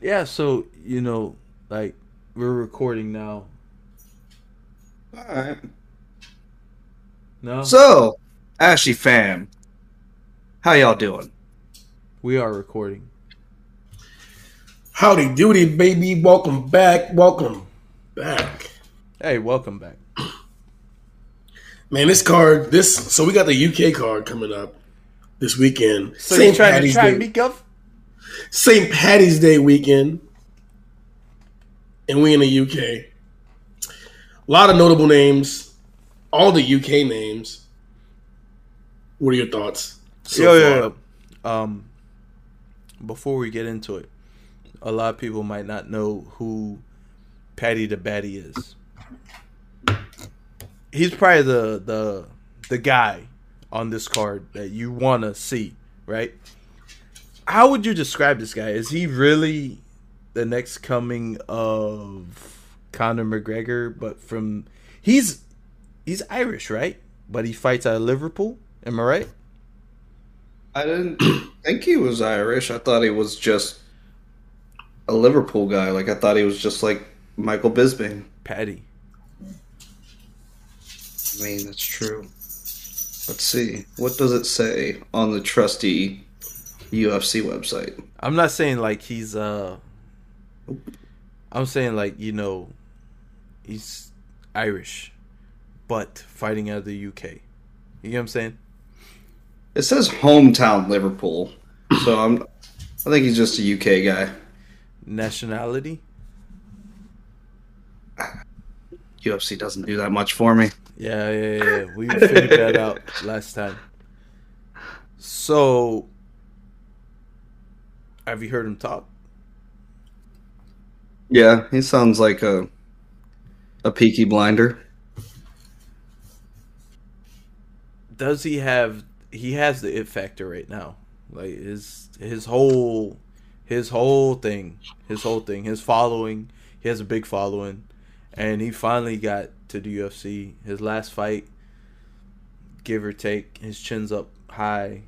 Yeah, so you know, like we're recording now. All right. No, So, Ashy fam, how y'all doing? we are recording. Howdy doody, baby. Welcome back. Welcome back. Hey, welcome back. Man, this card, this so we got the UK card coming up this weekend. So you trying to try Day, and meet up? St. Patty's Day weekend. And we in the UK. A lot of notable names. All the UK names. What are your thoughts? so yo, yo, far? yo. Um, before we get into it, a lot of people might not know who Paddy the Baddy is. He's probably the the the guy on this card that you want to see, right? How would you describe this guy? Is he really the next coming of Conor McGregor, but from he's he's Irish, right? But he fights out of Liverpool. Am I right? I didn't think he was Irish. I thought he was just a Liverpool guy. Like I thought he was just like Michael Bisping. Paddy. I mean, that's true. Let's see. What does it say on the trusty UFC website? I'm not saying like he's uh I'm saying like, you know, he's Irish, but fighting out of the UK. You know what I'm saying? It says hometown Liverpool. So I'm I think he's just a UK guy. Nationality? UFC doesn't do that much for me. Yeah, yeah, yeah. We figured that out last time. So have you heard him talk? Yeah, he sounds like a a peaky blinder. Does he have he has the it factor right now. Like his his whole his whole thing, his whole thing, his following, he has a big following and he finally got to the UFC. His last fight give or take, his chin's up high.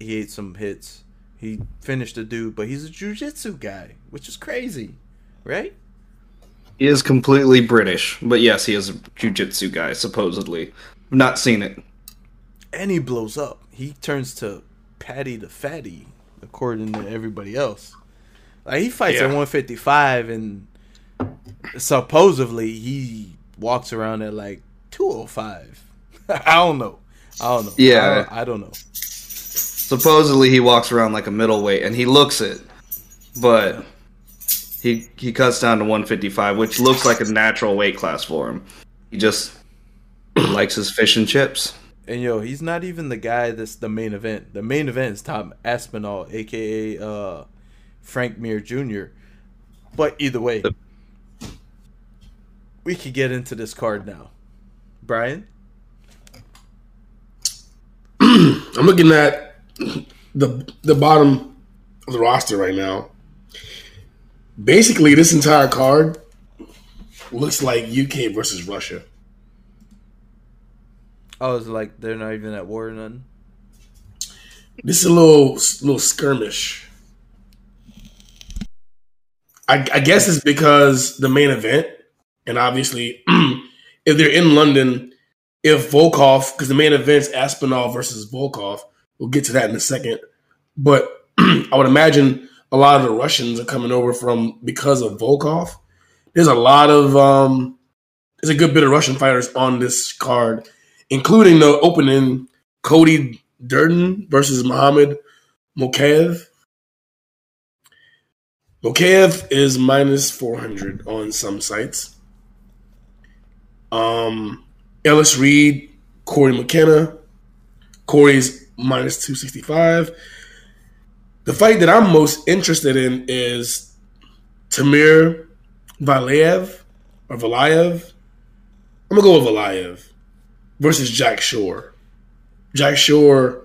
He ate some hits. He finished the dude, but he's a jiu-jitsu guy, which is crazy, right? He is completely British, but yes, he is a jiu-jitsu guy supposedly. I've not seen it. and he blows up. He turns to Paddy the Fatty, according to everybody else. Like he fights at 155, and supposedly he walks around at like 205. I don't know. I don't know. Yeah. I don't, I don't know. Supposedly he walks around like a middleweight and he looks it, but he he cuts down to 155, which looks like a natural weight class for him. He just likes his fish and chips. And yo, he's not even the guy that's the main event. The main event is Tom Aspinall, aka uh, Frank Mir Jr. But either way, we could get into this card now. Brian, I'm looking at the the bottom of the roster right now. Basically, this entire card looks like UK versus Russia. Oh, I was like, they're not even at war or nothing. This is a little little skirmish. I, I guess it's because the main event, and obviously, if they're in London, if Volkov, because the main event's Aspinall versus Volkov, we'll get to that in a second. But I would imagine a lot of the Russians are coming over from because of Volkov. There's a lot of um, there's a good bit of Russian fighters on this card, including the opening Cody Durden versus Muhammad Mokaev. Mokaev is minus 400 on some sites. Um, Elise Reed, Cory McKenna. Cory's minus 265. The fight that I'm most interested in is Tamir Valiyev or Valayev. I'm going to go with Valayev versus Jack Shore. Jack Shore,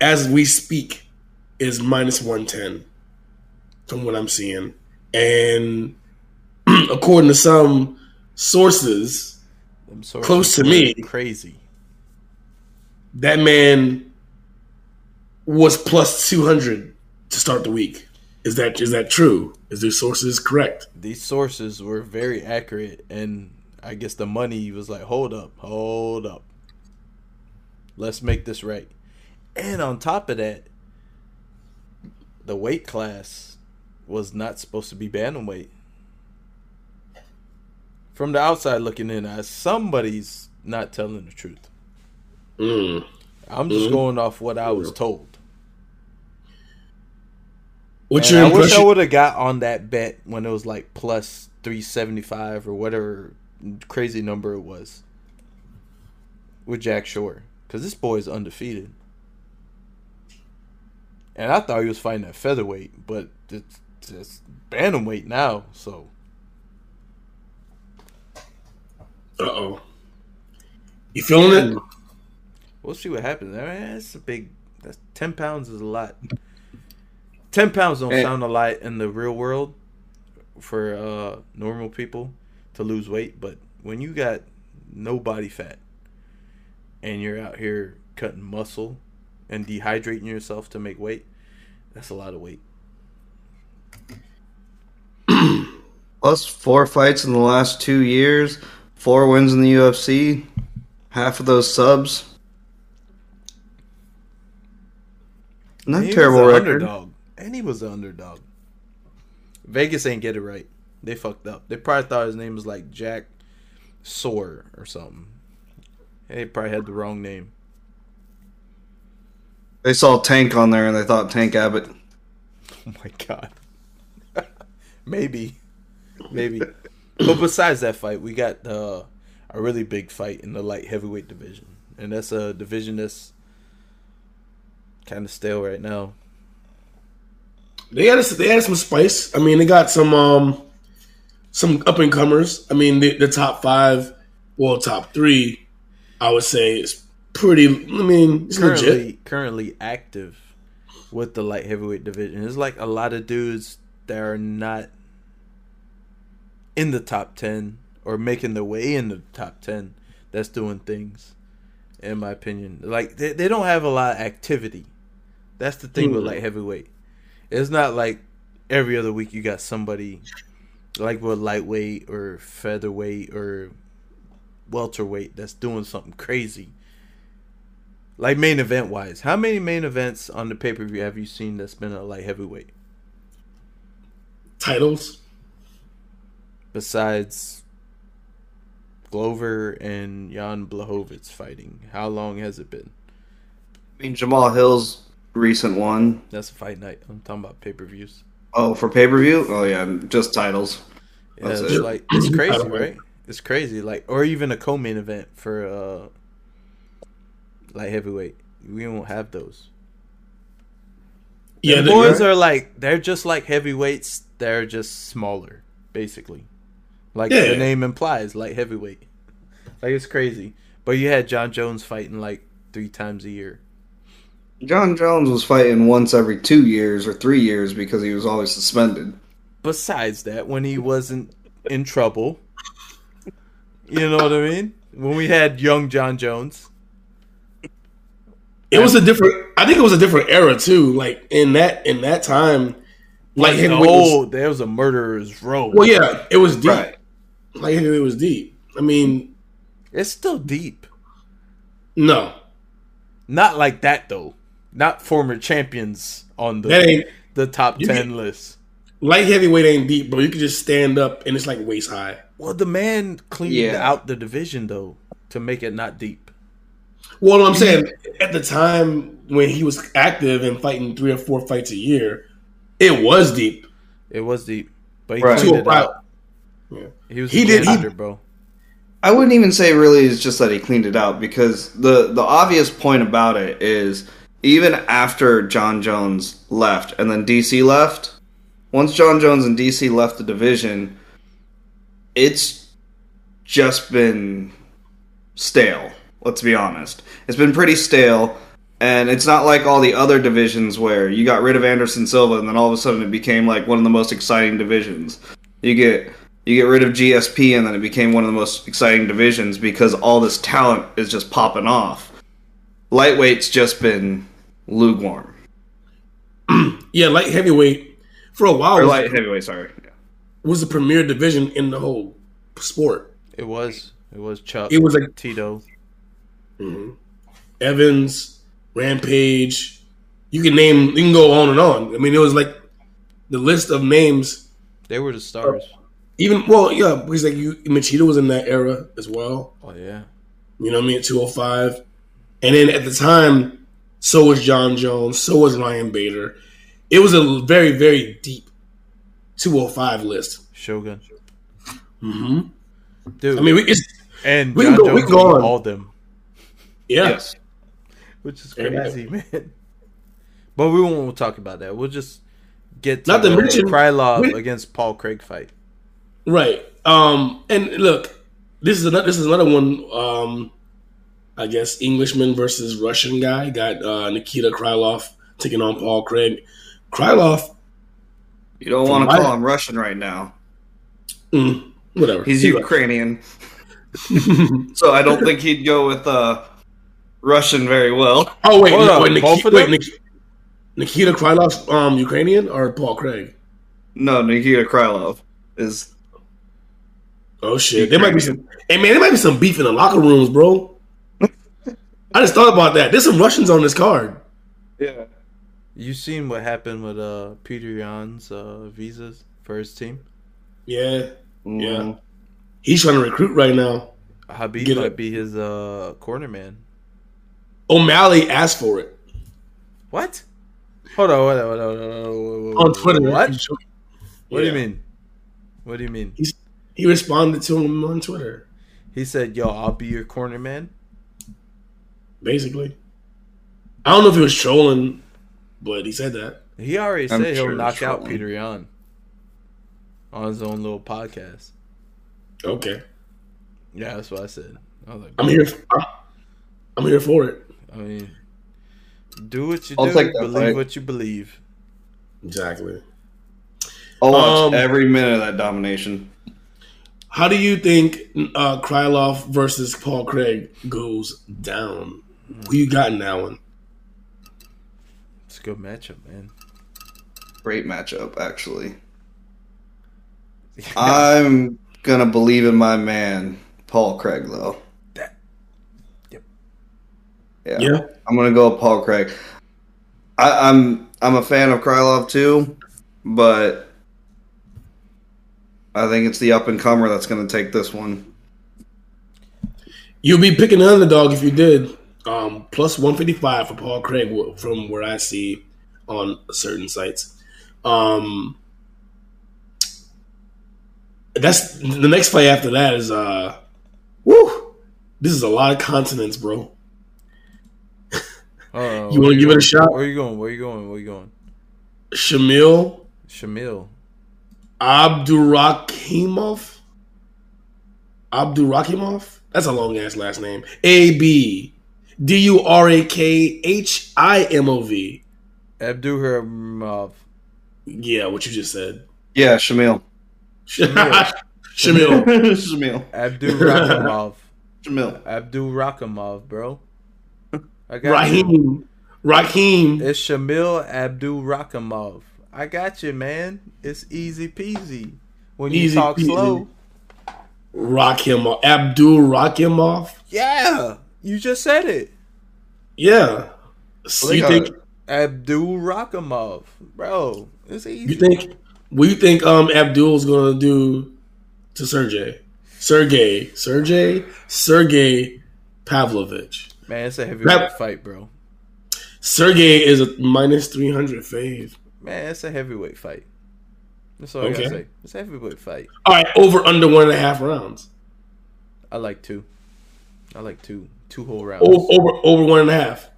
as we speak, is minus 110 from what I'm seeing. And according to some sources, sources Close to me. Crazy. that man was plus 200 to start the week Is that is that true? Is these sources correct? These sources were very accurate, and I guess the money was like, hold up, hold up. Let's make this right. And on top of that, the weight class was not supposed to be bantamweight. From the outside looking in, as somebody's not telling the truth. Mm. I'm just Mhm. going off what I was told. What's And your I wish I would have got on that bet when it was like plus 375 or whatever crazy number it was with Jack Shore. Because this boy is undefeated. And I thought he was fighting at featherweight, but it's just bantamweight now, so. Uh oh. You feeling it? We'll see what happens. I mean, that's a big. That's ten pounds is a lot. Ten pounds don't And- sound a lot in the real world for uh, normal people to lose weight, but when you got no body fat and you're out here cutting muscle and dehydrating yourself to make weight, that's a lot of weight. Plus four fights in the last two years, four wins in the UFC, half of those subs. Not terrible record. Underdog, and he was the underdog. Vegas ain't get it right. They fucked up. They probably thought his name was like Jack Soar or something. They probably had the wrong name. They saw Tank on there and they thought Tank Abbott. Oh my god. Maybe, maybe. but besides that fight, we got uh, a really big fight in the light heavyweight division, and that's a division that's kind of stale right now. They added they added some spice. I mean, they got some um some up and comers. I mean, the, the top five, well, top three, I would say is pretty. I mean, it's legit. currently currently active with the light heavyweight division. There's like a lot of dudes that are not in the top ten or making their way in the top ten that's doing things. In my opinion, like they, they don't have a lot of activity. That's the thing with Mhm. light heavyweight. It's not like every other week you got somebody like with lightweight or featherweight or welterweight that's doing something crazy. Like main event wise, how many main events on the pay per view have you seen that's been a light heavyweight Titles. besides Glover and Jan Blachowicz fighting? How long has it been? I mean, Jamal Hill's recent one. That's a fight night. I'm talking about pay per views. Oh, for pay per view? Oh, yeah, just titles. Yeah, That's it's it. like it's crazy, right? It's crazy, like or even a co-main event for uh light heavyweight. We don't have those. Yeah, the boys are like they're just like heavyweights. They're just smaller, basically. Like Yeah. the name implies, light heavyweight. Like it's crazy. But you had Jon Jones fighting like three times a year. Jon Jones was fighting once every two years or three years because he was always suspended. Besides that, when he wasn't in trouble, you know what I mean. When we had young Jon Jones, it was a different. I think it was a different era too. Like in that in that time, like the heavyweight was, there was a murderer's row. well, yeah, it was deep. Right. Like it was deep. I mean, It's still deep. no, Not like that though. Not former champions on the the top ten can- list. light heavyweight ain't deep, bro. You can just stand up and it's like waist high. Well, the man cleaned Yeah. out the division though to make it not deep. Well, I'm saying at the time when he was active and fighting three or four fights a year, it was deep. It was deep, but he Right. cleaned it out. Yeah. He was He a did- he- bro. I wouldn't even say really it's just that he cleaned it out because the the obvious point about it is even after Jon Jones left and then DC left, once Jon Jones and DC left the division, it's just been stale. Let's be honest. It's been pretty stale. And it's not like all the other divisions where you got rid of Anderson Silva and then all of a sudden it became like one of the most exciting divisions. You get you get rid of GSP and then it became one of the most exciting divisions because all this talent is just popping off. Lightweight's just been lukewarm. Yeah, light heavyweight for a while Or was, light heavyweight, sorry. Yeah. was the premier division in the whole sport. It was. It was Chuck. It was like Tito. Mm-hmm. Evans, Rampage. You can name. You can go on and on. I mean, it was like the list of names. They were the stars. Uh, even well, yeah, because like you, Machida was in that era as well. Oh yeah. You know what I mean? At 205. And then at the time, so was John Jones, so was Ryan Bader. It was a very, very deep 205 list. Shogun. hmm Dude. I mean, we, it's, and we John can go- we Jones can go on. all them, yeah. Yes. which is Yeah. crazy, man. But we won't talk about that. We'll just get to Not the mention- Krylov we- against Paul Craig fight. Right. Um, and look, this is another, this is another one. Um, I guess Englishman versus Russian guy got uh, Nikita Krylov taking on Paul Craig. Krylov, You don't want to my- call him Russian right now. mm, whatever. He's He- Ukrainian. so I don't think he'd go with uh, Russian very well. oh wait, Hold no, wait, Nikita, wait them? Nikita Krylov, um, Ukrainian or Paul Craig? No, Nikita Krylov is. Oh shit, there might be some. Hey man, there might be some beef in the locker rooms, bro. I just thought about that. There's some Russians on this card. Yeah. You seen what happened with uh Peter Yan's uh visas for his team? Yeah, Mm. Yeah. he's trying to recruit right now. Khabib Get might it. be his uh corner man. O'Malley asked for it What? Hold on, hold on, hold on, hold on, hold on. on Twitter. What? He showed- What do you mean? What do you mean? He responded to him on Twitter, He said, "Yo, I'll be your corner man." Basically. I don't know if he was trolling, but he said that. He already I'm said he'll sure it's knock out trolling. Peter Yan on his own little podcast. Okay, Yeah, that's what I said. I was like, I'm here. I'm, I'm here for it. I mean, do what you I'll do, take that believe fight. what you believe. Exactly. I'll watch Um, every minute of that domination. How do you think uh, Krylov versus Paul Craig goes down? Who you got in that one? It's a good matchup, man. Great matchup, actually. I'm gonna believe in my man, Paul Craig, though. That- yep. Yeah. Yeah. I'm gonna go with Paul Craig. I, I'm I'm a fan of Krylov too, but I think it's the up and comer that's gonna take this one. You'll be picking the underdog if you did. Um, plus 155 for Paul Craig from where I see on certain sites. Um, that's the next fight after that is uh, woo. This is a lot of continents, bro. Uh, You wanna give it a shot? Where are you going? Where are you going? Where you going? Shamil Shamil. Abdurakimov. Abdurakimov. That's a long ass last name. A B D U R A K H I M O V. Abdurhamov. Yeah, what you just said. Yeah, Shamil. Shamil. Shamil. Abdurrahimov. Shamil. Abdurrahimov, bro. I got you. Raheem. Raheem. It's Shamil Abdurrahimov. I got you, man. It's easy peasy. When you Easy talk peasy. slow. Rakimov. Abdul Rock him off? Yeah. You just said it. Yeah. So you think. Abdul Rakimov. Bro, it's easy. you think what you think um Abdul's gonna do to Sergey? Sergey. Sergey? Sergey Pavlovich. Man, it's a heavyweight That- fight, bro. Sergey is a minus three hundred fave. Man, it's a heavyweight fight. That's all I Okay. gotta say. It's a heavyweight fight. All right, over under one and a half rounds. I like two. I like two. Two whole rounds. O- over over one and a half.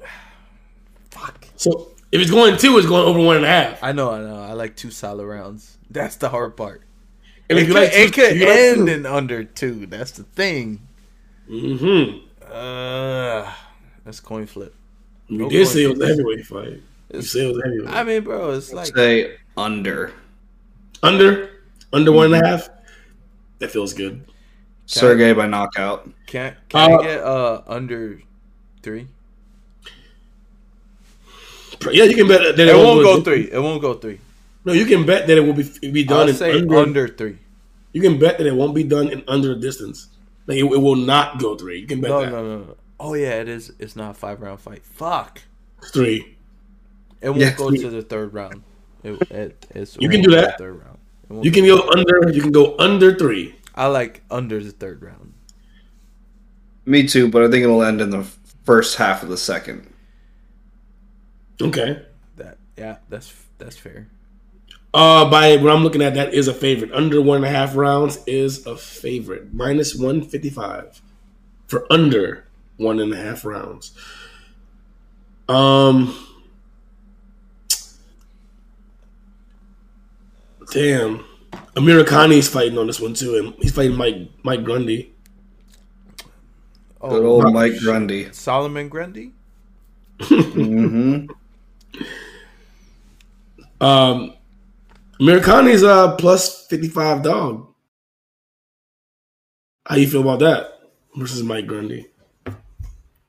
Fuck. So if it's going two, it's going over one and a half. I know, I know. I like two solid rounds. That's the hard part. And It could, like two- it could if you like end in under two. That's the thing. Mhm. Uh, that's coin flip. You No did say it was a heavyweight fight. You say it was heavyweight. I mean, bro, it's like Say under. under under one and a half. That feels good. Sergey by knockout. can can Uh, I get uh under three? Yeah, you can bet that It won't go three. It won't go three. No, you can bet that it will be be done I'll in say under, under, three. You can bet that it won't be done in under a distance. Like it, it will not go three. You can bet No, that no, no, no. Oh yeah, it is. It's not a five round fight. Fuck. three. It won't Yeah. go to the third round. It, it, it's, You can do that. Third round. You can go under. You can go under three. I like under the third round. Me too, but I think it'll end in the first half of the second. Okay. That yeah, that's that's fair. Uh, by what I'm looking at, that is a favorite. Under one and a half rounds is a favorite. Minus one fifty five for under one and a half rounds. Um. Damn. Amirkhani's fighting on this one too, and he's fighting Mike Mike Grundy. Oh, Good old Rob- Mike Grundy. Solomon Grundy. hmm Um, Amirkhani's a plus fifty five dog. How you feel about that versus Mike Grundy?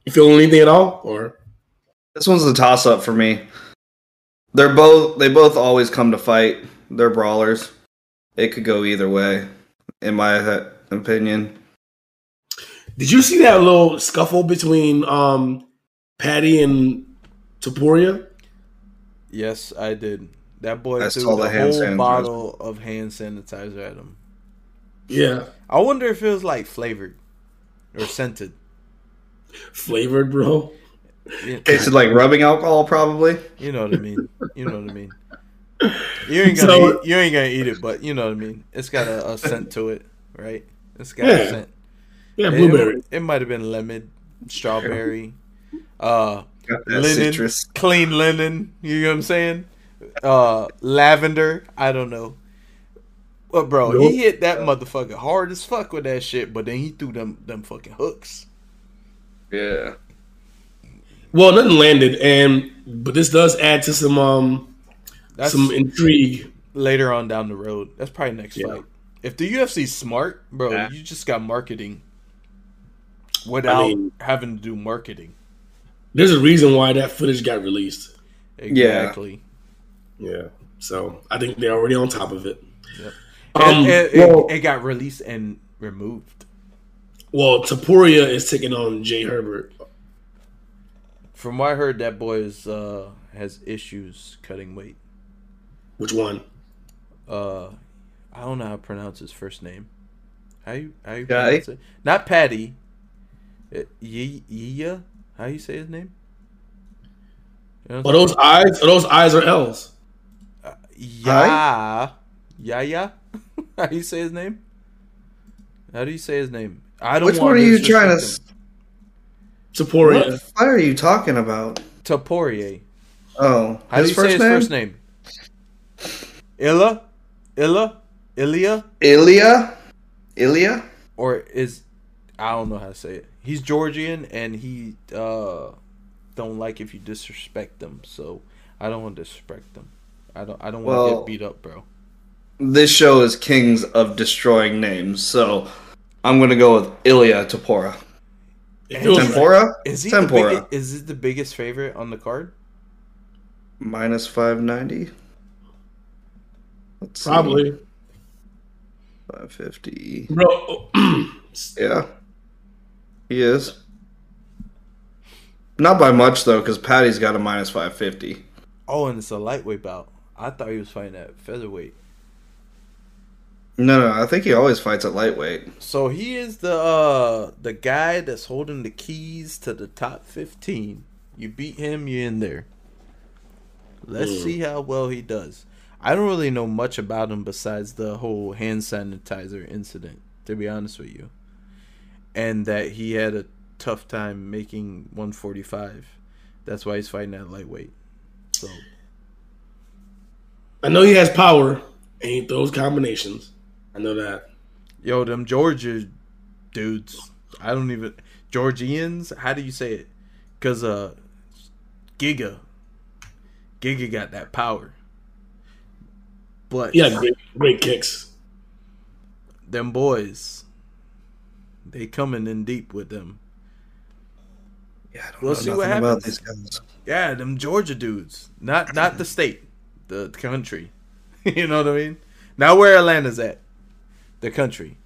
You feel anything at all, or This one's a toss up for me. They're both they both always come to fight. They're brawlers. It could go either way, in my uh, opinion. did you see that little scuffle between um Paddy and Topuria? Yes, I did. That boy I threw saw the, the hand whole sanitizer. bottle of hand sanitizer at him. Yeah, I wonder if it was like flavored or scented. flavored, bro. You, Tasted like rubbing alcohol, probably. you know what I mean. You know what I mean. You ain't gonna So- eat, you ain't gonna eat it, but you know what I mean. It's got a, a scent to it, right? It's got Yeah. a scent. Yeah, blueberry. It, it might have been lemon, strawberry, uh, linen, citrus. clean linen. You know what I'm saying? Uh, lavender. I don't know. But bro, Nope. he hit that motherfucker hard as fuck with that shit. But then he threw them them fucking hooks. Yeah. Well, nothing landed, and but this does add to some um That's some intrigue. later on down the road. That's probably next Yeah. fight. If the UFC's smart, bro, Yeah. you just got marketing without I mean- having to do marketing. There's a reason why that footage got released. Exactly. Yeah, so I think they're already on top of it. Yep. Um, it, it, well, it got released and removed. well, Topuria is taking on Jai Herbert. From what I heard, that boy is uh has issues cutting weight. Which one? Uh, I don't know how to pronounce his first name. How you how you Guy? pronounce it? Not Paddy. Uh, Yi Yiya? How you say his name? You know Are those eyes? Are those eyes or L's? Yeah. Yeah, yeah. How do you say his name? How do you say his name? I don't Which want one are you trying to? disrespect s- him. Topuria. What are you talking about? Topuria. Oh, How do you say his first name? Illa? Illa? Ilya? Ilya. Ilya. Or is I don't know how to say it. He's Georgian and he uh don't like if you disrespect them, so I don't want to disrespect them. I don't I don't want to get beat up, bro. This show is kings of destroying names, so I'm gonna go with Ilya Tapora. It feels. Tempora. Is he Tempora. the biggest, is it the biggest favorite on the card? Minus five ninety. Let's Probably, five fifty. bro. Yeah, he is. Not by much though, because Paddy's got a minus five fifty. Oh, and it's a lightweight bout. I thought he was fighting at featherweight. No, no, I think he always fights at lightweight. So he is the uh the guy that's holding the keys to the top fifteen. You beat him, you're in there. Let's Hmm. see how well he does. I don't really know much about him besides the whole hand sanitizer incident, to be honest with you. And that he had a tough time making 145. That's why he's fighting at lightweight. So I know he has power and he throws combinations. I know that. Yo, them Georgia dudes. I don't even Georgians. How do you say it? Cause uh, Giga, Giga got that power. But He had great, great kicks. them boys, they coming in deep with them. Yeah, I don't We'll know see what nothing about happens. these guys. Yeah, them Georgia dudes. Not not the state, the country. you know what I mean? Now where Atlanta's at, the country.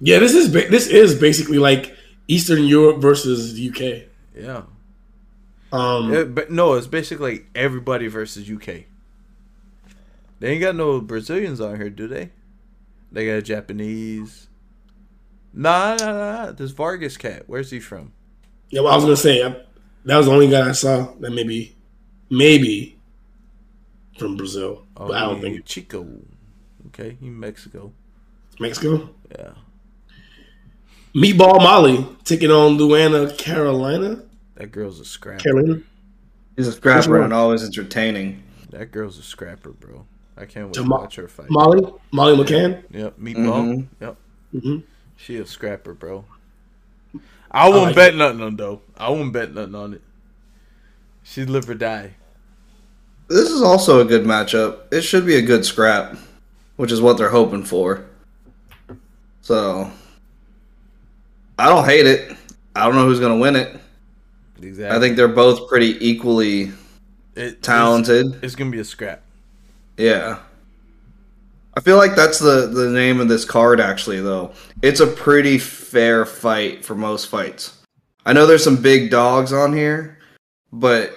Yeah, this is ba- this is basically like Eastern Europe versus the UK. Yeah. Um, Yeah, but no, it's basically everybody versus UK. They ain't got no Brazilians on here, do they? They got a Japanese. Nah, nah, nah. This Vargas cat. Where's he from? yeah, well, I was gonna say I, that was the only guy I saw that maybe, maybe from Brazil, Oh, but I don't oh, think Chico. Okay, he Mexico. Mexico. Yeah. Meatball Molly taking on Luana Carolina. That girl's a scrapper. Carolina. He's a scrapper and always entertaining. That girl's a scrapper, bro. I can't wait to Jama- watch her fight. Molly. Molly McCann. Yep, meatball. Mhm. Yep, hmm she a scrapper, bro. I won't like bet nothing on though. I won't bet nothing on it. She'd live or die. This is also a good matchup. It should be a good scrap, which is what they're hoping for. So, I don't hate it. I don't know who's going to win it. Exactly. I think they're both pretty equally it, talented. It's, it's gonna be a scrap. Yeah. I feel like that's the, the name of this card, actually, though. It's a pretty fair fight for most fights. I know there's some big dogs on here, but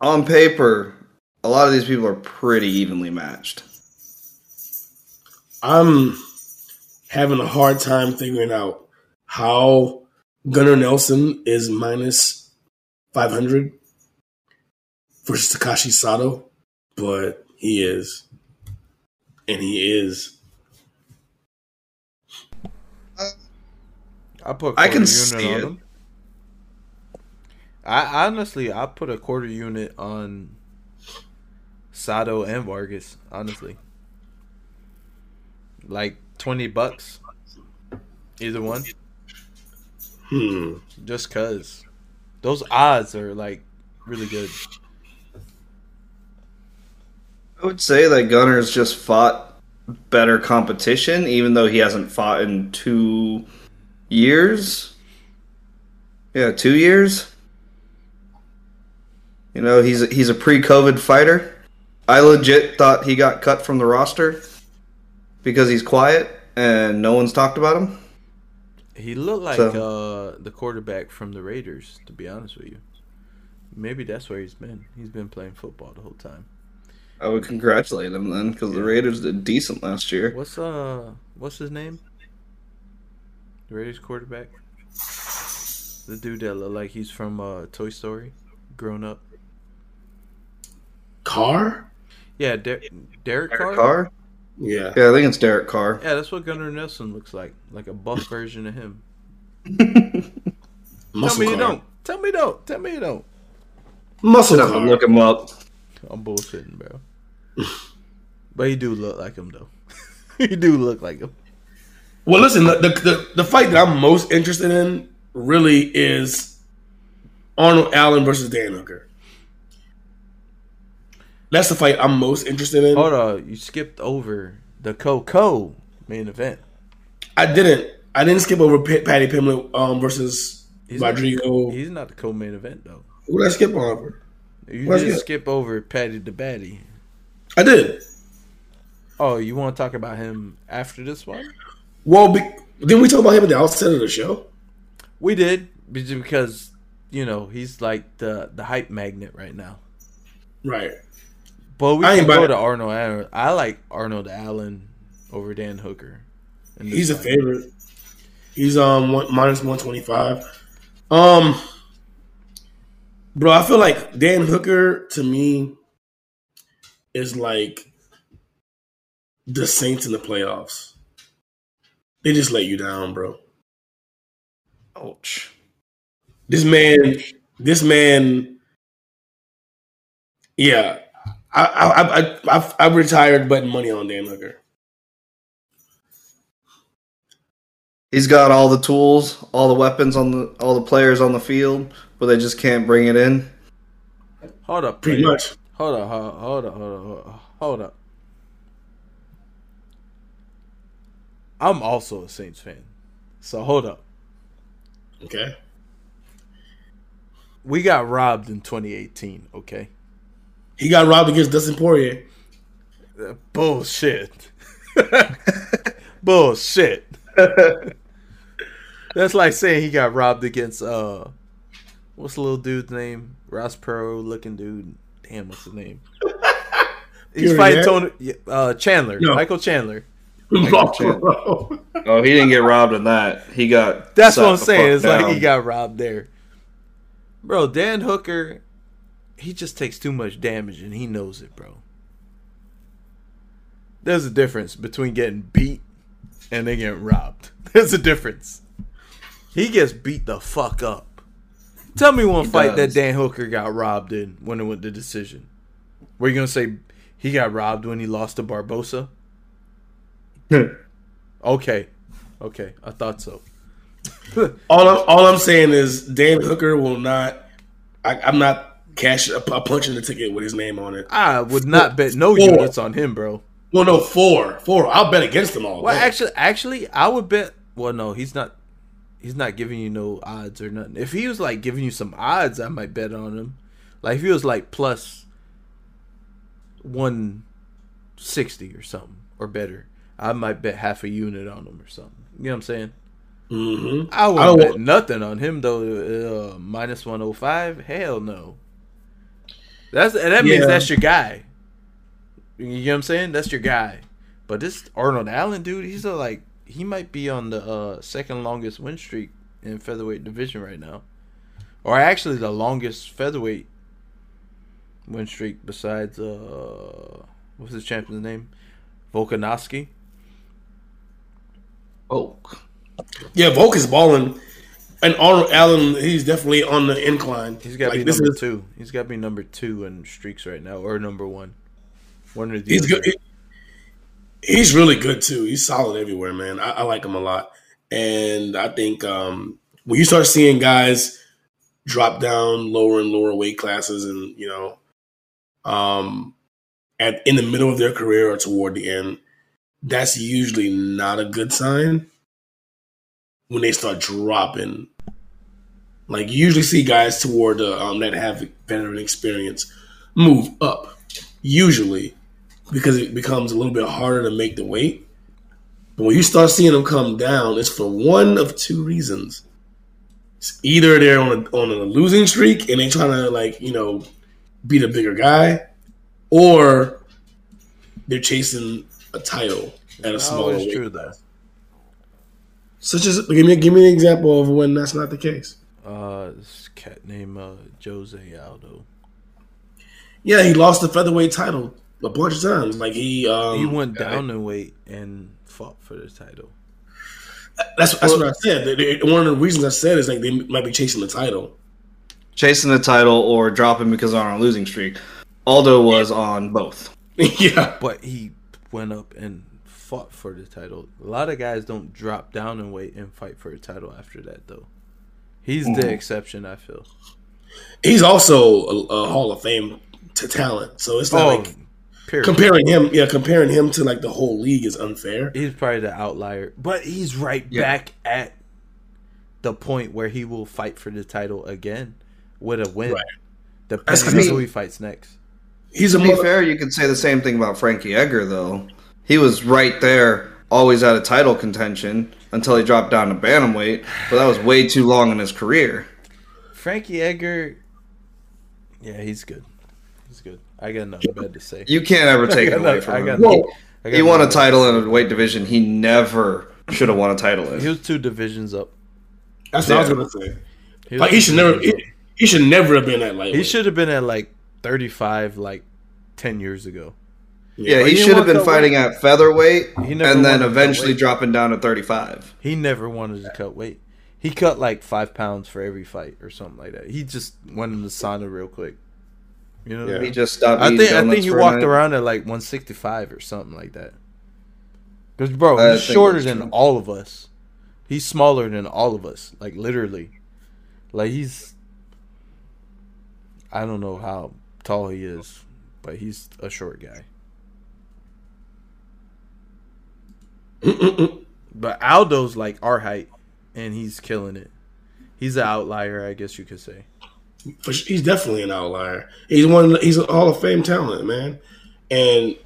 on paper, a lot of these people are pretty evenly matched. I'm having a hard time figuring out how Gunnar Nelson is minus 500 versus Takashi Sato, but he is. And he is. I put. I can unit see on it. him. I honestly, I put a quarter unit on Sato and Vargas. Honestly, like twenty bucks, either one. Hmm. Just cause those odds are like really good. I would say that Gunnar's just fought better competition, even though he hasn't fought in two years. Yeah, two years. You know, he's a, he's a pre-COVID fighter. I legit thought he got cut from the roster because he's quiet and no one's talked about him. He looked like uh, the quarterback from the Raiders. To be honest with you, maybe that's where he's been. He's been playing football the whole time. I would congratulate him then because the Raiders did decent last year. What's uh, what's his name? The Raiders quarterback. The dude that looked like he's from uh, Toy Story, grown up. Carr? Yeah, Der- Derek Carr. Derek Carr? Yeah. Yeah, I think it's Derek Carr. Yeah, that's what Gunnar Nelson looks like, like a buff version of him. Muscle Tell me you don't. Tell me you don't. Tell me you don't. Muscle Have to car. look him up. I'm bullshitting, bro. But he do look like him though. he do look like him. Well, listen, the, the the the fight that I'm most interested in really is Arnold Allen versus Dan Hooker. That's the fight I'm most interested in. Hold on, you skipped over the Coco main event. I didn't. I didn't skip over P- Paddy Pimblett um, versus He's not- Rodrigo. He's not the co-main event though. Who did I skip over? You did it? skip over Paddy the Baddy. I did. Oh, you want to talk about him after this one? Well, be, didn't we talk about him at the outset of the show? We did because you know he's like the the hype magnet right now. Right. But we I can go to Arnold. Allen. I like Arnold Allen over Dan Hooker. He's a favorite. He's um one, minus one twenty five. Um, bro, I feel like Dan Hooker to me is like the Saints in the playoffs. They just let you down, bro. Ouch. This man, this man, yeah. I I I I, I retired betting money on Dan Hooker. He's got all the tools, all the weapons on the all the players on the field, but they just can't bring it in. Hold up, Pretty player. much. Hold up, hold up, hold up, hold up, hold up, hold up. I'm also a Saints fan, so hold up. Okay. We got robbed in 2018. Okay, He got robbed against Dustin Poirier. Bullshit. Bullshit. That's like saying he got robbed against uh what's the little dude's name? Ross Perot looking dude. Damn, what's his name? He's Fury, fighting? Tony uh Chandler. No. Michael Chandler. Bro. Oh, he didn't get robbed in that. He got. That's what I'm saying. fuck It's like he got robbed there. Bro, Dan Hooker, he just takes too much damage and he knows it, bro. There's a difference between getting beat and then getting robbed. There's a difference. He gets beat the fuck up. Tell me one He fight that. Dan Hooker got robbed in when it went to decision. Were you gonna say he got robbed when he lost to Barbosa? Okay. Okay. I thought so. all I'm all I'm saying is Dan Hooker will not. I, I'm not cash a, a punching the ticket with his name on it. I would not bet no Four. units on him, bro. Well, no, four, four. I'll bet against them all. Well, day. actually, actually, I would bet. Well, no, he's not. He's not giving you no odds or nothing. If he was like giving you some odds, I might bet on him. Like if he was like plus one sixty or something or better, I might bet half a unit on him or something. You know what I'm saying? Mhm. I I wouldn't don't- bet nothing on him though. Uh, minus one hundred five. Hell no. That's and that means Yeah. that's your guy. You know what I'm saying? That's your guy. But this Arnold Allen dude, he's a, like he might be on the uh, second longest win streak in featherweight division right now, or actually the longest featherweight win streak besides uh what's his champion's name, Volkanovski. Oh, yeah, Volk is balling, and Arnold Allen, he's definitely on the incline. He's got to Like, be number is- two. He's got to be number two in streaks right now, or number one. One or the He's other. good. He's really good too. He's solid everywhere, man. I, I like him a lot, and I think um, when you start seeing guys drop down lower and lower weight classes, and you know, um, at in the middle of their career or toward the end, that's usually not a good sign. When they start dropping, like you usually see guys toward the um, that have veteran experience move up, usually because it becomes a little bit harder to make the weight. But when you start seeing them come down, it's for one of two reasons. It's either they're on a, on a losing streak and they're trying to like you know beat a bigger guy, or they're chasing a title at a smaller weight. true though. Such as give me give me an example of when that's not the case. Uh, this cat named uh, Jose Aldo. Yeah, he lost the featherweight title a bunch of times. Like he um, he went down in weight and fought for the title. That's that's what I said. They- they- One of the reasons I said is like they might be chasing the title. chasing the title or dropping because they're on a losing streak. Aldo was on both. yeah, But he went up and fought for the title. A lot of guys don't drop down in weight and fight for a title after that, though. He's Mm-hmm. the exception, I feel. he's also a, a Hall of Fame to talent. So it's not Oh, like period. comparing him. Yeah, comparing him to like the whole league is unfair. he's probably the outlier, but he's right Yeah. back at the point where he will fight for the title again with a win, Right. depending That's on 'cause who he- he fights next. He's a To be mother- fair, you could say the same thing about Frankie Edgar, though. He was right there, always out of title contention until he dropped down to bantamweight, but that was way too long in his career. Frankie Edgar, yeah, he's good. He's good. I got nothing bad to say. You can't ever take I it got away nothing- I from got him. Whoa. I got He won a nothing bad to title in a weight division he never should have won a title He was two divisions up. That's what I was gonna say. He, Like he should never. He, he should never have been at like. He should have been at like thirty-five, like ten years ago. Yeah, But he he should have been want fighting at featherweight He never and then wanted to cut eventually dropping down to 35. He never wanted to cut weight. He cut like five pounds for every fight or something like that. He just went in the sauna real quick. You know, Yeah. He just stopped I think I think he walked night. around at like 165 or something like that. Because bro, I he's shorter than true. all of us. He's smaller than all of us, like literally. Like he's, I don't know how tall he is, but he's a short guy. But Aldo's like our height, and he's killing it. He's an outlier, I guess you could say. For he's definitely an outlier. He's one. He's a Hall of Fame talent, man. And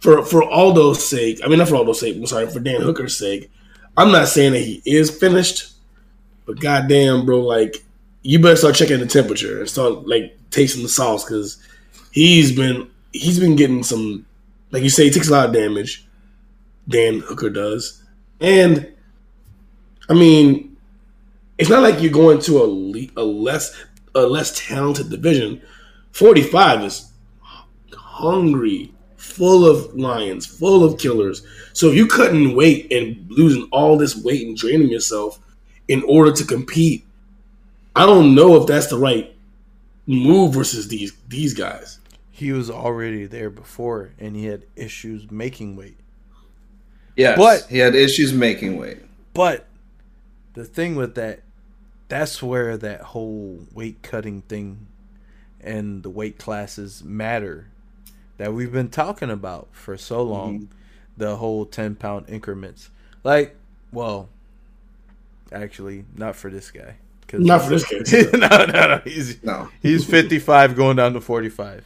for for Aldo's sake, I mean not for Aldo's sake, I'm sorry, for Dan Hooker's sake, I'm not saying that he is finished, but goddamn, bro, like you better start checking the temperature and start like tasting the sauce because he's been he's been getting some like you say he takes a lot of damage. Dan Hooker does, and I mean, it's not like you're going to a le- a less a less talented division. Forty five is hungry, full of lions, full of killers. So if you cutting weight and losing all this weight and draining yourself in order to compete, I don't know if that's the right move versus these these guys. He was already there before, and he had issues making weight. Yes, But- he had issues making weight. But the thing with that, that's where that whole weight cutting thing and the weight classes matter that we've been talking about for so mm-hmm. long. The whole 10 pound increments. Like, well, actually, not for this guy. 'Cause- Not for this case. no, no, no. He's, No. he's 55 going down to 45.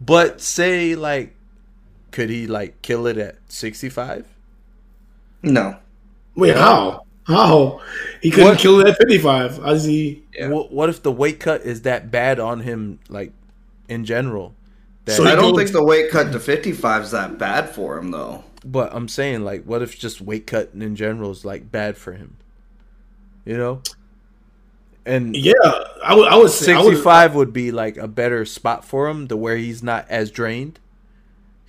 But say, like, could he, like, kill it at 65? No. Wait, how? How? He couldn't What- kill that 55. How does he? Yeah. What, what if the weight cut is that bad on him, like in general? That, So I don't goes- think the weight cut to 55 is that bad for him, though. but I'm saying, like, what if just weight cutting in general is like bad for him? You know, and Yeah, I would. I would say I would- 65 would be like a better spot for him, to where he's not as drained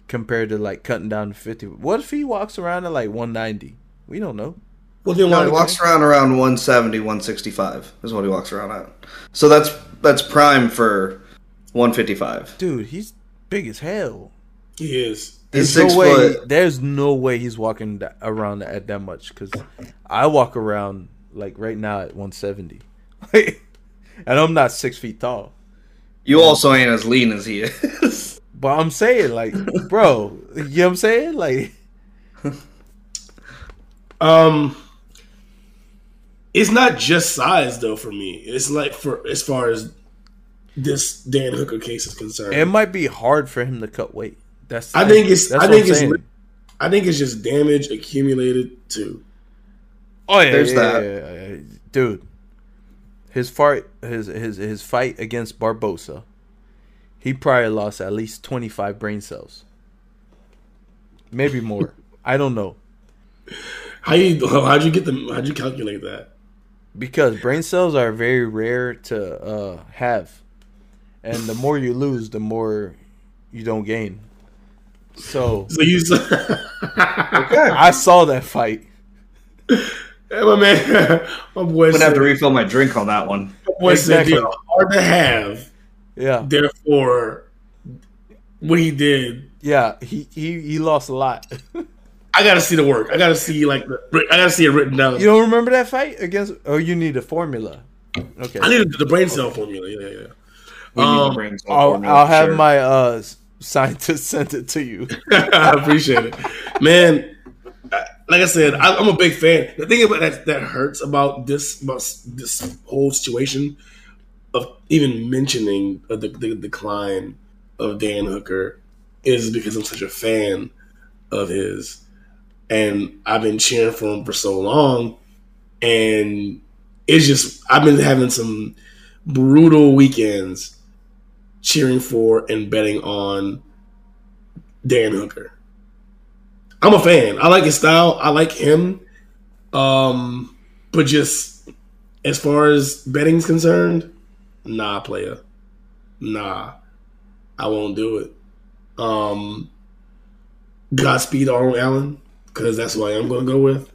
compared to like cutting down to 50. What if he walks around at like 190? We don't know. Well, then No, why he walks around around 170, 165 is what he walks around at. So that's that's prime for 155. Dude, he's big as hell. He is. There's six no way. foot. There's no way he's walking around at that much because I walk around like right now at 170, and I'm not six feet tall. You also ain't as lean as he is. But I'm saying, like, bro, you know what I'm saying? Like, Um, it's not just size though for me. It's like for as far as this Dan Hooker case is concerned. it might be hard for him to cut weight. That's. I think it's. I think it's. saying. I think it's just damage accumulated too. Oh yeah, There's yeah, that. yeah, yeah, yeah. dude. His fight, his his his fight against Barboza, he probably lost at least twenty five brain cells, maybe more. I don't know How you? How'd you get them? How'd you calculate that? Because brain cells are very rare to uh, have, and the more you lose, the more you don't gain. So So you. said- I saw that fight. Hey, my man, my boy I'm gonna said, have to refill my drink on that one. my boy said Exactly. they hard to have. Yeah, Therefore, what he did, yeah. He he he lost a lot. I gotta see the work. I gotta see like the, I gotta see it written down. You don't remember that fight against? Oh, you need a formula. Okay. I need the brain cell formula. Yeah, yeah. We Um, brain cell I'll, formula, I'll have sure. my uh scientist send it to you. I appreciate it, man. Like I said, I, I'm a big fan. The thing about that that hurts about this about this whole situation of even mentioning of the, the decline of Dan Hooker is because I'm such a fan of his, and I've been cheering for him for so long, and it's just I've been having some brutal weekends cheering for and betting on Dan Hooker. I'm a fan. I like his style. I like him. Um, but just as far as betting's concerned, nah, player. Nah. I won't do it. Um Godspeed Arnold Allen, because that's who I am gonna go with.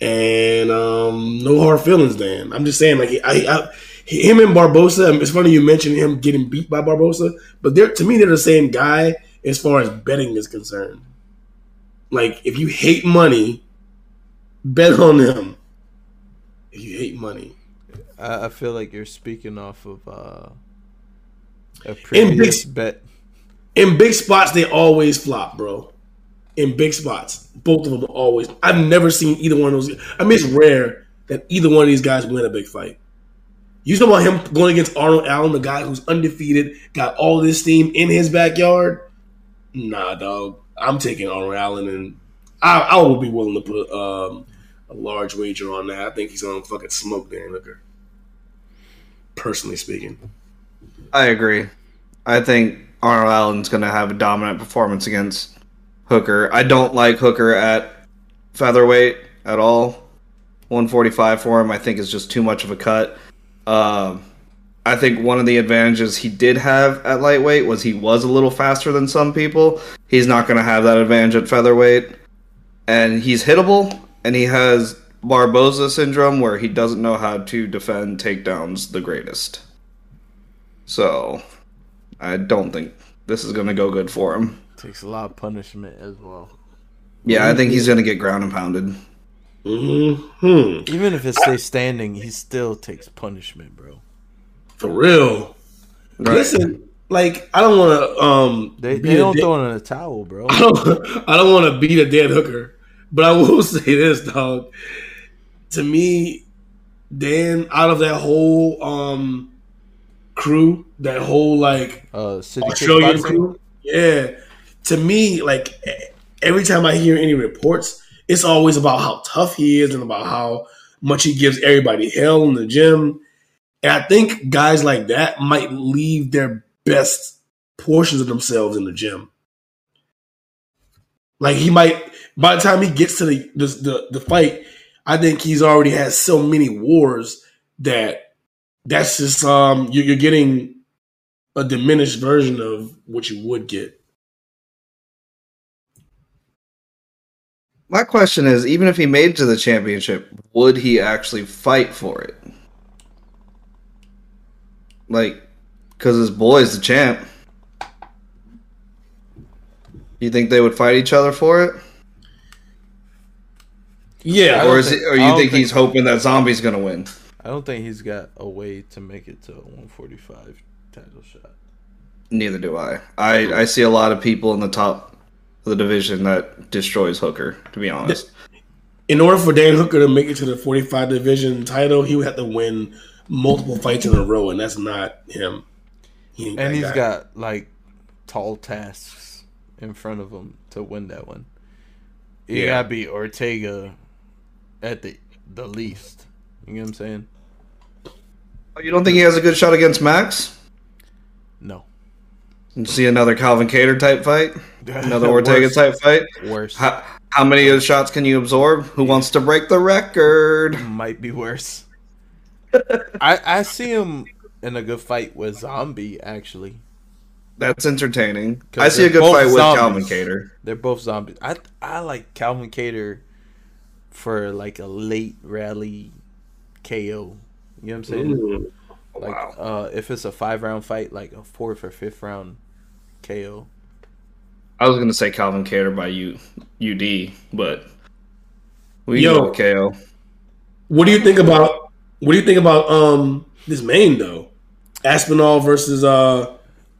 And um no hard feelings, Dan. I'm just saying, like I, I him and Barboza. It's funny you mentioned him getting beat by Barboza, but they're to me they're the same guy as far as betting is concerned. Like if you hate money, bet on them. If you hate money, I, I feel like you're speaking off of uh, a big- previous bet. in big spots they always flop, bro. In big spots, both of them always. I've never seen either one of those. I mean, it's rare that either one of these guys win a big fight. You talking about him going against Arnold Allen, the guy who's undefeated, got all this steam in his backyard? Nah, dog. I'm taking Arnold Allen, and I, I would be willing to put um, a large wager on that. I think he's gonna fucking smoke Dan Hooker. Personally speaking, I agree. I think Arnold Allen's going to have a dominant performance against Hooker. I don't like Hooker at featherweight at all. 145 for him, I think, is just too much of a cut. Um, I think one of the advantages he did have at lightweight was he was a little faster than some people. He's not going to have that advantage at featherweight. And he's hittable, and he has Barboza syndrome where he doesn't know how to defend takedowns the greatest. So, I don't think this is going to go good for him. Takes a lot of punishment as well. Yeah, I think he's going to get ground and pounded. hmm Even if it stays standing, he still takes punishment, bro. for real. Right. Listen, like I don't want to um They, they don't da- throw it in a towel, bro. I don't, I don't want to beat a dead hooker, but I will say this, dog. To me, Dan, out of that whole um crew, that whole like Uh, City Australian crew, yeah. To me, like every time I hear any reports, it's always about how tough he is and about how much he gives everybody hell in the gym. And I think guys like that might leave their best portions of themselves in the gym. Like he might, by the time he gets to the the the, the fight, I think he's already had so many wars that that's just um you, you're getting a diminished version of what you would get. My question is even if he made it to the championship, would he actually fight for it? Like, because his boy's the champ. You think they would fight each other for it? Yeah, Or is think- it, or you think, think he's hoping that Zombie's gonna win? I don't think he's got a way to make it to a 145 title shot. Neither do I. I I see a lot of people in the top the division that destroys Hooker. To be honest, in order for Dan Hooker to make it to the 45 division title, he would have to win multiple fights in a row, and that's not him. He And that he's guy. got like tall tasks in front of him to win that one. You Yeah. gotta be Ortega at the the least. You know what I'm saying? Oh, you don't think he has a good shot against Max? No. And see another Calvin Kattar type fight, another Ortega Worse. type fight. Worse. How, how many of the shots can you absorb? Who wants to break the record? Might be worse. I I see him in a good fight with Zombie. Actually, That's entertaining. I see a good both fight with. Calvin Kattar. they're both zombies. I I like Calvin Kattar for like a late rally KO. You know what I'm saying? Ooh. Like Wow. uh, if it's a five round fight, like a fourth or fifth round KO. I was gonna say Calvin Kattar by U, UD, but we Yo. go with KO. What do you think about what do you think about um this main though? Aspinall versus uh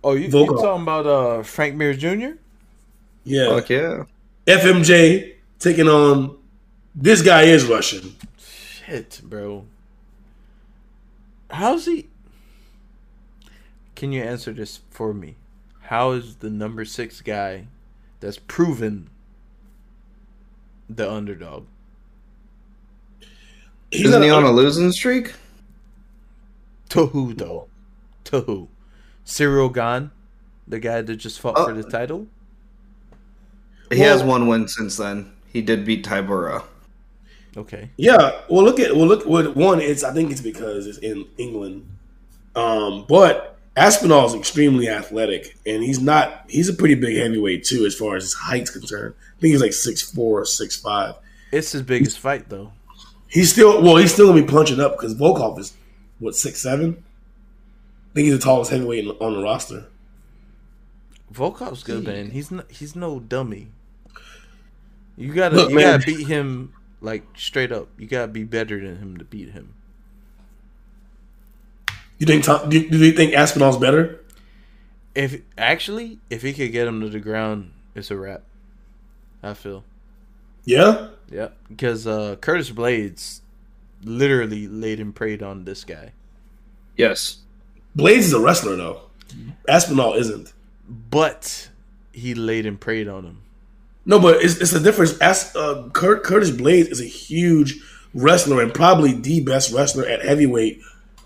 Oh, you, you talking about uh Frank Mir Jr.? yeah Fuck yeah. FMJ taking on this guy is Russian. Shit, bro. How's he? Can you answer this for me? How is the number six guy that's proven the underdog? He's Isn't he a- on a losing streak? To who though? To who? Ciryl Gane, the guy that just fought for Oh. the title. He has one win since then. He did beat Tybura. Okay. Yeah, well, look at well, look. Well, one, it's I think it's because it's in England, um, but Aspinall is extremely athletic, and he's not. He's a pretty big heavyweight too, as far as his height's concerned. I think he's like six four or six five. It's his biggest fight though. He's still well. He's still gonna be punching up because Volkov is what six seven. I think he's the tallest heavyweight in- on the roster. Volkov's good, man. He's not, he's no dummy. You gotta Look, you man. gotta beat him like straight up. You gotta be better than him to beat him. You think? Tom, do, do you think Aspinall's better? If actually, if he could get him to the ground, it's a wrap. I feel. Yeah. Yeah, because uh, Curtis Blaydes literally laid and preyed on this guy, Yes. Blaydes is a wrestler though. Aspinall isn't. but he laid and preyed on him. No, but it's, it's a difference. As uh, Kurt, Curtis Blaydes is a huge wrestler and probably the best wrestler at heavyweight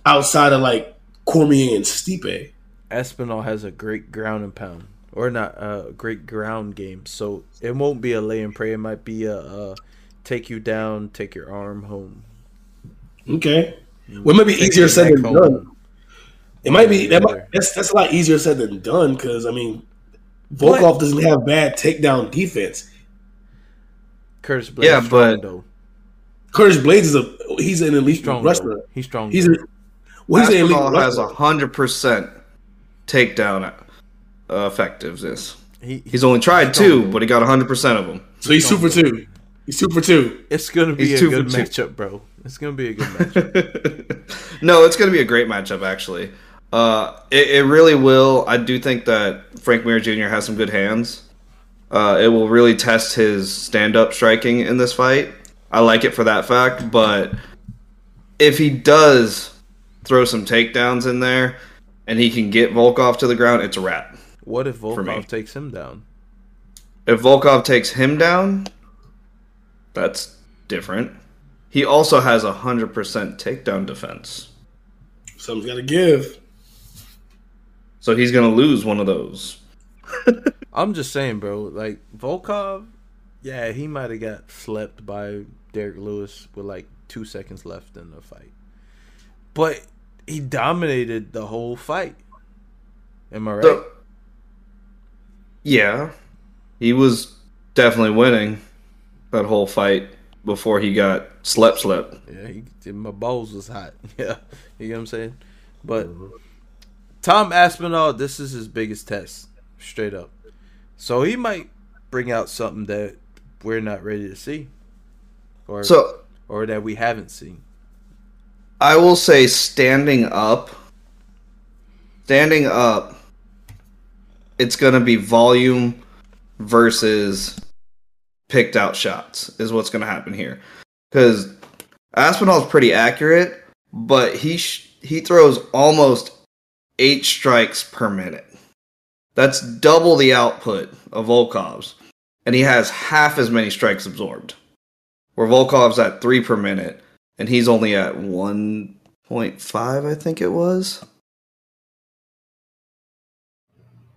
outside of like Cormier and Stipe. Aspinall has a great ground and pound, or not a uh, great ground game. So it won't be a lay and pray. It might be a, a take you down, take your arm home. Okay, well, it might be Take easier said than home. done. It might be that might, that's that's a lot easier said than done because I mean, Volkov doesn't have bad takedown defense. Curtis Blaydes, Yeah, strong, but- though. Curtis Blaydes is a he's an elite strong wrestler. Though. He's strong. He's a well, he's an elite has wrestler. hundred percent takedown uh, effectiveness. He, He's only tried strong, two, but he got hundred percent of them. So he's two for two. He's two for two. It's gonna be He's a two good for two. matchup, bro. It's gonna be a good matchup. no, it's going to be a great matchup, actually. Uh, it, it really will. I do think that Frank Mir Jr. has some good hands. Uh, it will really test his stand up striking in this fight. I like it for that fact, but if he does throw some takedowns in there and he can get Volkov to the ground, it's a wrap. what if me. Volkov takes him down? If Volkov takes him down, that's different. He also has a 100% takedown defense. Something's got to give. So he's going to lose one of those. I'm just saying, bro. Like Volkov, yeah, he might have got slept by Derrick Lewis with like two seconds left in the fight, but he dominated the whole fight. Am I right? So, yeah, he was definitely winning that whole fight before he got slept slept. yeah, he, my balls was hot. Yeah, you know what I'm saying. But mm-hmm. Tom Aspinall, this is his biggest test, straight up. So he might bring out something that we're not ready to see, or So or that we haven't seen. I will say, standing up, standing up, it's going to be volume versus picked out shots is what's going to happen here. Because Aspinall's pretty accurate, but he sh- he throws almost eight strikes per minute. That's double the output of Volkov's, and he has half as many strikes absorbed. Where Volkov's at three per minute, and he's only at 1.5 i think it was.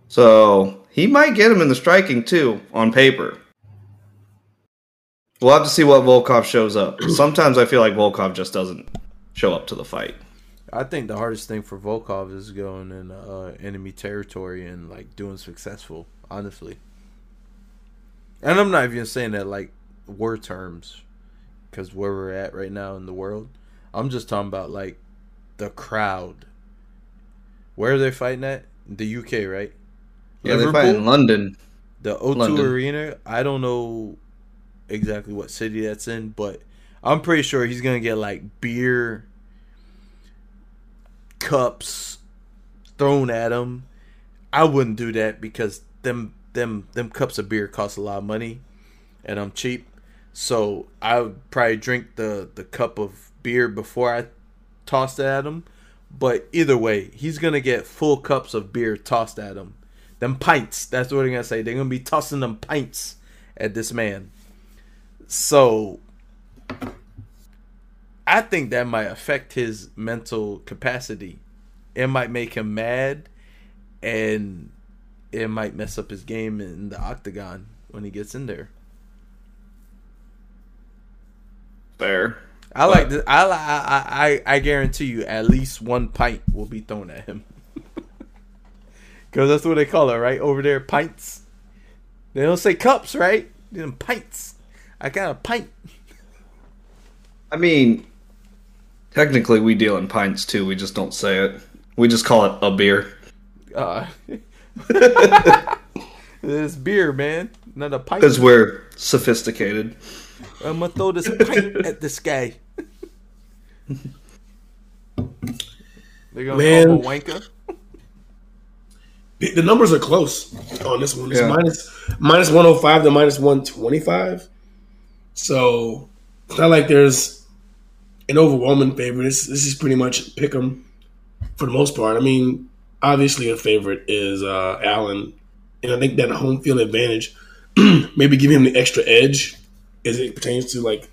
So he might get him in the striking too on paper. We'll have to see what volkov shows up. Sometimes i feel like volkov just doesn't show up to the fight. I think the hardest thing for Volkov is going in uh, enemy territory and like doing successful, honestly. And I'm not even saying that like word terms, because where we're at right now in the world, I'm just talking about like the crowd. Where are they fighting at? The UK, right? yeah they fight in london The O2 London. Arena, I don't know exactly what city that's in, but I'm pretty sure he's gonna get like beer cups thrown at him. I wouldn't do that because them them them cups of beer cost a lot of money, and I'm cheap. So I would probably drink the the cup of beer before I tossed it at him. But either way, he's gonna get full cups of beer tossed at him. Them pints. That's what they're gonna say. They're gonna be tossing them pints at this man. So I think that might affect his mental capacity. It might make him mad and it might mess up his game in the octagon when he gets in there. Fair I like this. I, I I I guarantee you, at least one pint will be thrown at him. Because that's what they call it, right? Over there, pints. They don't say cups, right? Them pints. I got a pint. i mean technically we deal in pints too we just don't say it we just call it a beer Uh, this beer, man, not a pint. because we're sophisticated I'm gonna throw this pint at this guy. They're gonna Man. call him wanker. The the numbers are close on this one. It's Yeah. minus minus one hundred five to minus one twenty five. So it's not like there's an overwhelming favorite. This this is pretty much pick 'em for the most part. I mean, obviously a favorite is uh, Allen, and I think that home field advantage maybe give him the extra edge as it pertains to like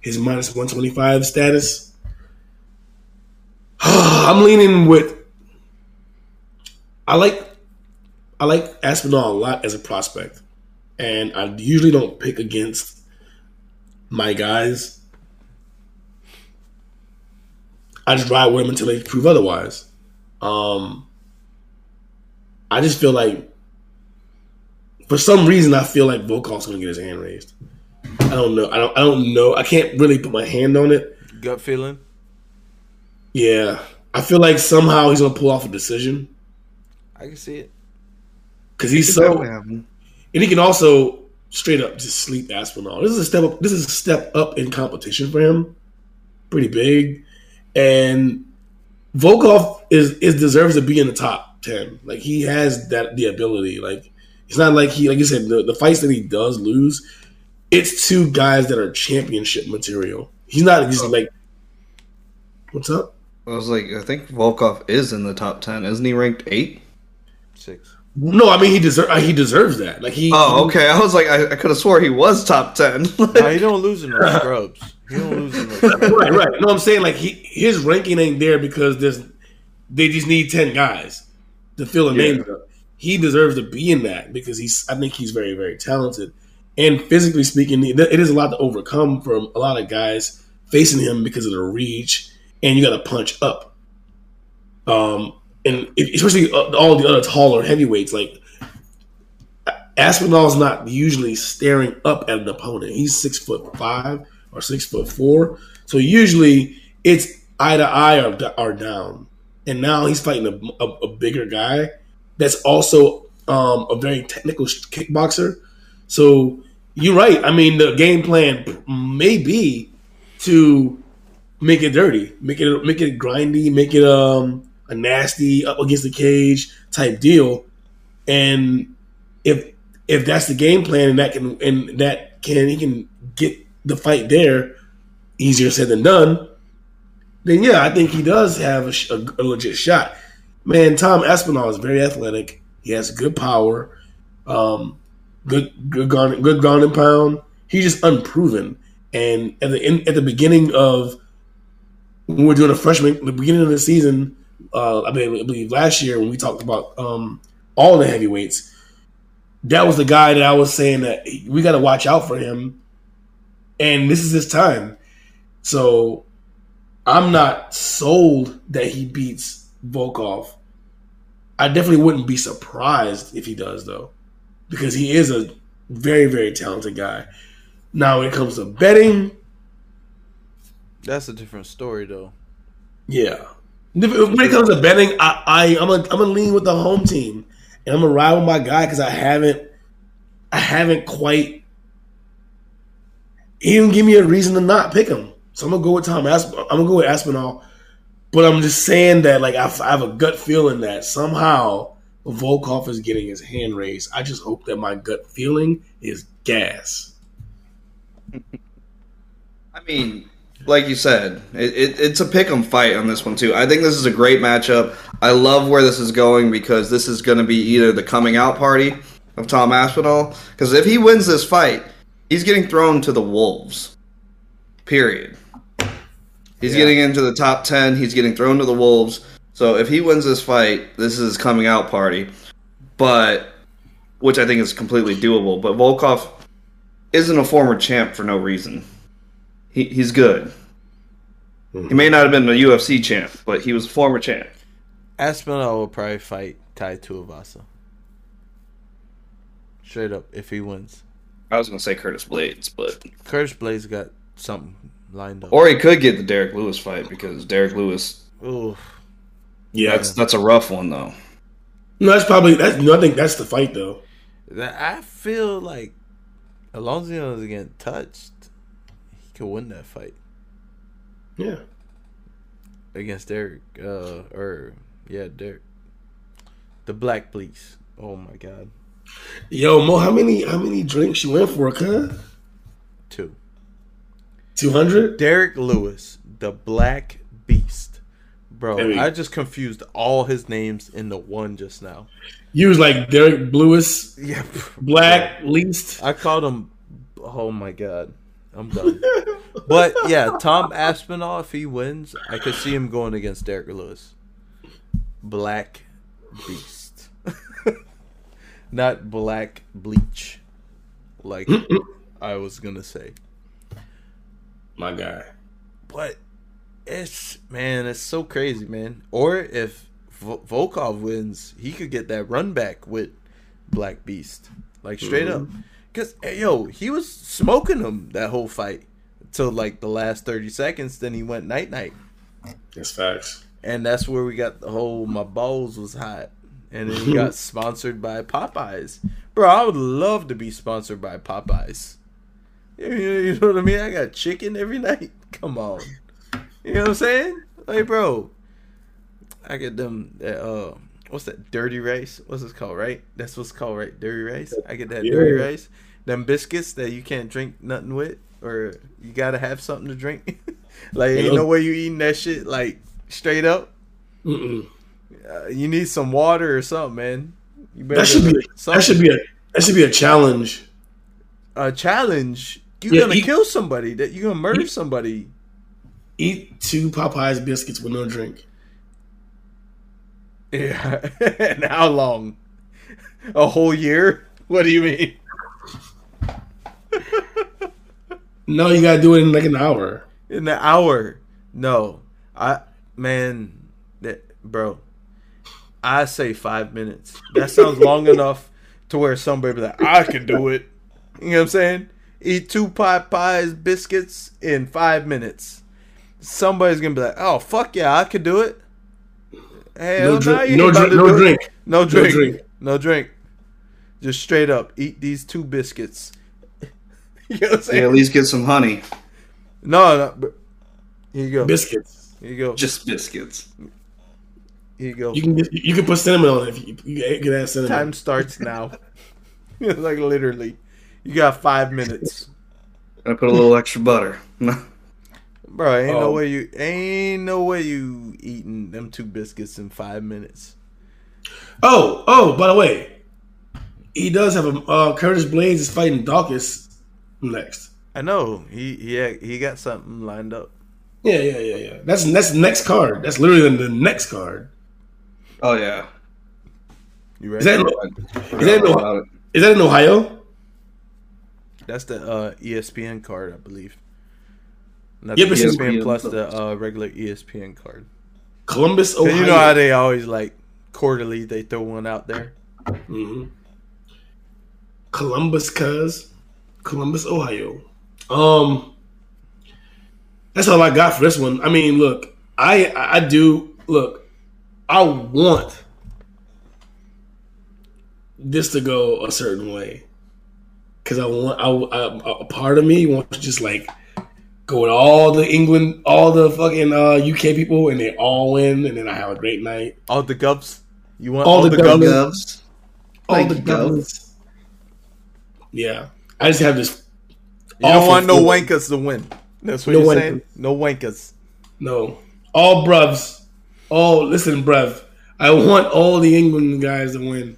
his minus 125 status. I'm leaning with. I like, I like Aspinall a lot as a prospect, and I usually don't pick against my guys. I just ride with them until they prove otherwise. Um, I just feel like, for some reason, I feel like Volkov's going to get his hand raised. I don't know. I don't. I don't know. I can't really put my hand on it. Gut feeling. Yeah, I feel like somehow he's gonna pull off a decision I can see it. because he's so, and he can also straight up just sleep Aspinall. This is a step up. This is a step up in competition for him, pretty big, and Volkov is is deserves to be in the top ten. Like he has that the ability. Like it's not like he like you said the, the fights that he does lose. It's two guys that are championship material. He's not just oh. like, what's up? I was like, I think Volkov is in the top ten. Isn't he ranked eight? Six. No, I mean he deserve uh, he deserves that. Like he. Oh, okay. I was like, I, I could have swore he was top ten. No, he don't lose in those scrubs. He don't lose in those scrubs. right, right. No, I'm saying like he his ranking ain't there because there's they just need ten guys to fill the Yeah. names up. He deserves to be in that because he's I think he's very very talented and physically speaking, it is a lot to overcome from a lot of guys facing him because of the reach and you got to punch up. Um, and especially uh, all the other taller heavyweights like. Aspinall's not usually staring up at an opponent. He's six foot five or six foot four, so usually it's eye to eye or, or down. And now he's fighting a, a, a bigger guy that's also um, a very technical kickboxer. So you're right. I mean, the game plan may be to make it dirty, make it make it grindy, make it um, a nasty up against the cage type deal. And if if that's the game plan and that can and that can he can get the fight there easier said than done then yeah i think he does have a, a, a legit shot man tom aspinall is very athletic he has good power um good good ground, good ground and pound he's just unproven and at the in, at the beginning of when we were doing a freshman the beginning of the season uh i believe, I believe last year when we talked about um all the heavyweights that was the guy that I was saying that we got to watch out for him, and this is his time. So I'm not sold that he beats Volkov. I definitely wouldn't be surprised if he does, though, because he is a very, very talented guy. Now, when it comes to betting, That's a different story, though. yeah. When it comes to betting, I, I I'm gonna I'm gonna lean with the home team, and I'm gonna ride with my guy because I haven't I haven't quite. He didn't give me a reason to not pick him, so I'm gonna go with Tom. Asp- I'm gonna go with Aspinall, but I'm just saying that like I, I have a gut feeling that somehow Volkov is getting his hand raised. I just hope that my gut feeling is gas. I mean, like you said, it, it, it's a pick 'em fight on this one too. I think this is a great matchup. I love where this is going because this is going to be either the coming out party of Tom Aspinall. Because if he wins this fight, he's getting thrown to the wolves. Period. He's Yeah. getting into the top ten. He's getting thrown to the wolves. So if he wins this fight, this is his coming out party. But which I think is completely doable. But Volkov isn't a former champ for no reason. He, he's good. He mm-hmm. may not have been a UFC champ, but he was a former champ. Aspinall will probably fight Tai Tuivasa. Straight up, if he wins. I was gonna say Curtis Blaydes, but Curtis Blaydes got something lined up. or he could get the Derrick Lewis fight because Derrick Lewis. Ooh, Yeah, That's that's a rough one though. no, that's probably that's. No, I think that's the fight though. I feel like as long as he doesn't get touched, he could win that fight Yeah. against Derrick. Uh, or yeah, Derrick. The Black Police. Oh my God, Yo, Mo, how many how many drinks you went for, huh? two. Two hundred? Derrick Lewis, the Black Beast, Bro, Maybe. I just confused all his names into one just now. You was like Derrick Lewis, Yeah. Black, least. I called him. Oh my god, I'm done. but yeah, Tom Aspinall, if he wins, I could see him going against Derrick Lewis. Black Beast, not Black Bleach, like I was gonna say. My guy. But it's man, it's so crazy, man. Or if Vo- Volkov wins, he could get that run back with Black Beast, like straight up. Mm-hmm. Cause hey, yo, he was smoking him that whole fight till like the last thirty seconds. Then he went night night, That's facts. and that's where we got the whole my balls was hot, and then we got sponsored by Popeyes. Bro, I would love to be sponsored by Popeyes. You know what I mean? I got chicken every night. Come on. You know what I'm saying? Like, bro, I get them. That, uh, what's that? Dirty rice. What's this called? Right? That's what's called, right? Dirty rice. I get that Yeah. dirty rice. Them biscuits that you can't drink nothing with, or you gotta have something to drink. like, ain't no way you eating that shit like straight up. Mm-mm. Uh, you need some water or something, man. You better That should be something. that should be a that should be a challenge. a challenge. You're Yeah, gonna eat- kill somebody. That you're gonna murder somebody. Eat two Popeyes biscuits with no drink. Yeah. and how long? A whole year? What do you mean? No, you gotta do it in like an hour. In an hour? No. I man, that bro. I say five minutes. That sounds long enough to where somebody be like, I can do it. You know what I'm saying? Eat two pie pies, biscuits in five minutes. Somebody's gonna be like, Oh fuck yeah, I could do it. Hell No no, drink. you No ain't about drink. No do it. drink. No drink. drink. No drink. Just straight up eat these two biscuits. you know what I'm Yeah, saying? at least get some honey. No, no. Here you go. Biscuits. Here you go. Just biscuits. Here you go. You can you can put cinnamon on it if you, you can add cinnamon. Time starts now. like literally, you got five minutes, I put a little extra butter. bro. Ain't no Oh. way you ain't no way you eating them two biscuits in five minutes. Oh, oh, by the way, he does have a uh, Curtis Blaydes is fighting Daukaus next. I know he he he got something lined up. Yeah, yeah, yeah, yeah. That's that's the next card. That's literally the next card. oh yeah. You Is ready? that Forgot that no- about it. is that in Ohio? That's the uh, ESPN card, I believe. Not Yeah, the but ESPN plus the uh, regular ESPN card. Columbus, Ohio. You know how they always like quarterly they throw one out there. Mhm. Columbus, cuz Columbus, Ohio. Um, that's all I got for this one. I mean, look, I I do look. I want this to go a certain way because I want I, I a part of me wants to just like go with all the England, all the fucking uh, UK people, and they all win, and then I have a great night. All the gubs. You want All all, the the, gubs. gubs? All Thank the you, Gov. Yeah, I just have this. You don't want no feeling. wankers to win. That's what No you're saying. No wankers. No, all bruvs. All listen, bruv. I want all the England guys to win,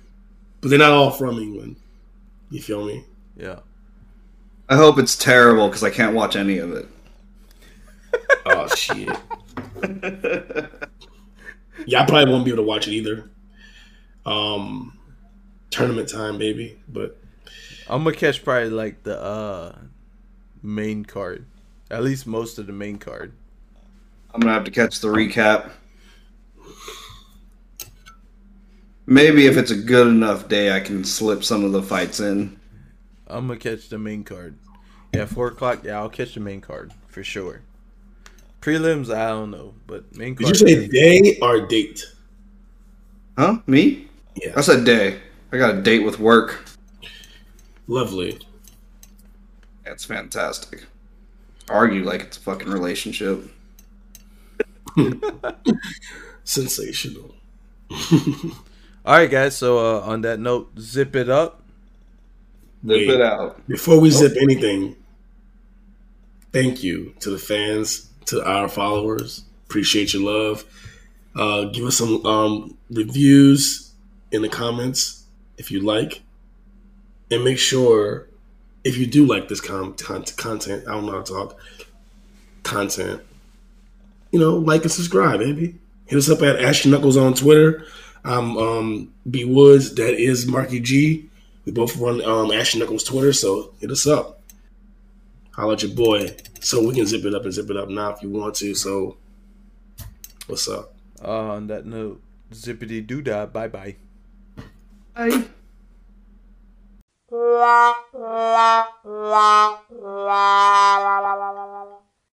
but they're not all from England. You feel me? Yeah. I hope it's terrible because I can't watch any of it. Oh shit. yeah, I probably won't be able to watch it either. Um, tournament time, baby. But I'm gonna catch probably like the uh main card. At least most of the main card. I'm gonna have to catch the recap. Maybe if it's a good enough day, I can slip some of the fights in. I'm gonna catch the main card. Yeah, four o'clock. Yeah, I'll catch the main card for sure. Prelims, I don't know, but main did you say day or date? Huh? Me? Yeah, I said day. I got a date with work. lovely. That's fantastic. Argue like it's a fucking relationship. Sensational. All right, guys. So uh, on that note, zip it up. Zip it out. Before we zip anything, thank you to the fans, to our followers. Appreciate your love. Uh, give us some um, reviews in the comments if you like, and make sure if you do like this com- con- content. I don't know how to talk content. You know, like and subscribe, baby. Hit us up at Ashy Knuckles on Twitter. I'm um, B Woods. That is Marky G. We both run um, Ashy Knuckles Twitter, so hit us up holler at your boy. So we can zip it up and zip it up now if you want to. So what's up? Uh, on that note, zippity doo dah, bye bye. Bye. La la la la la la la la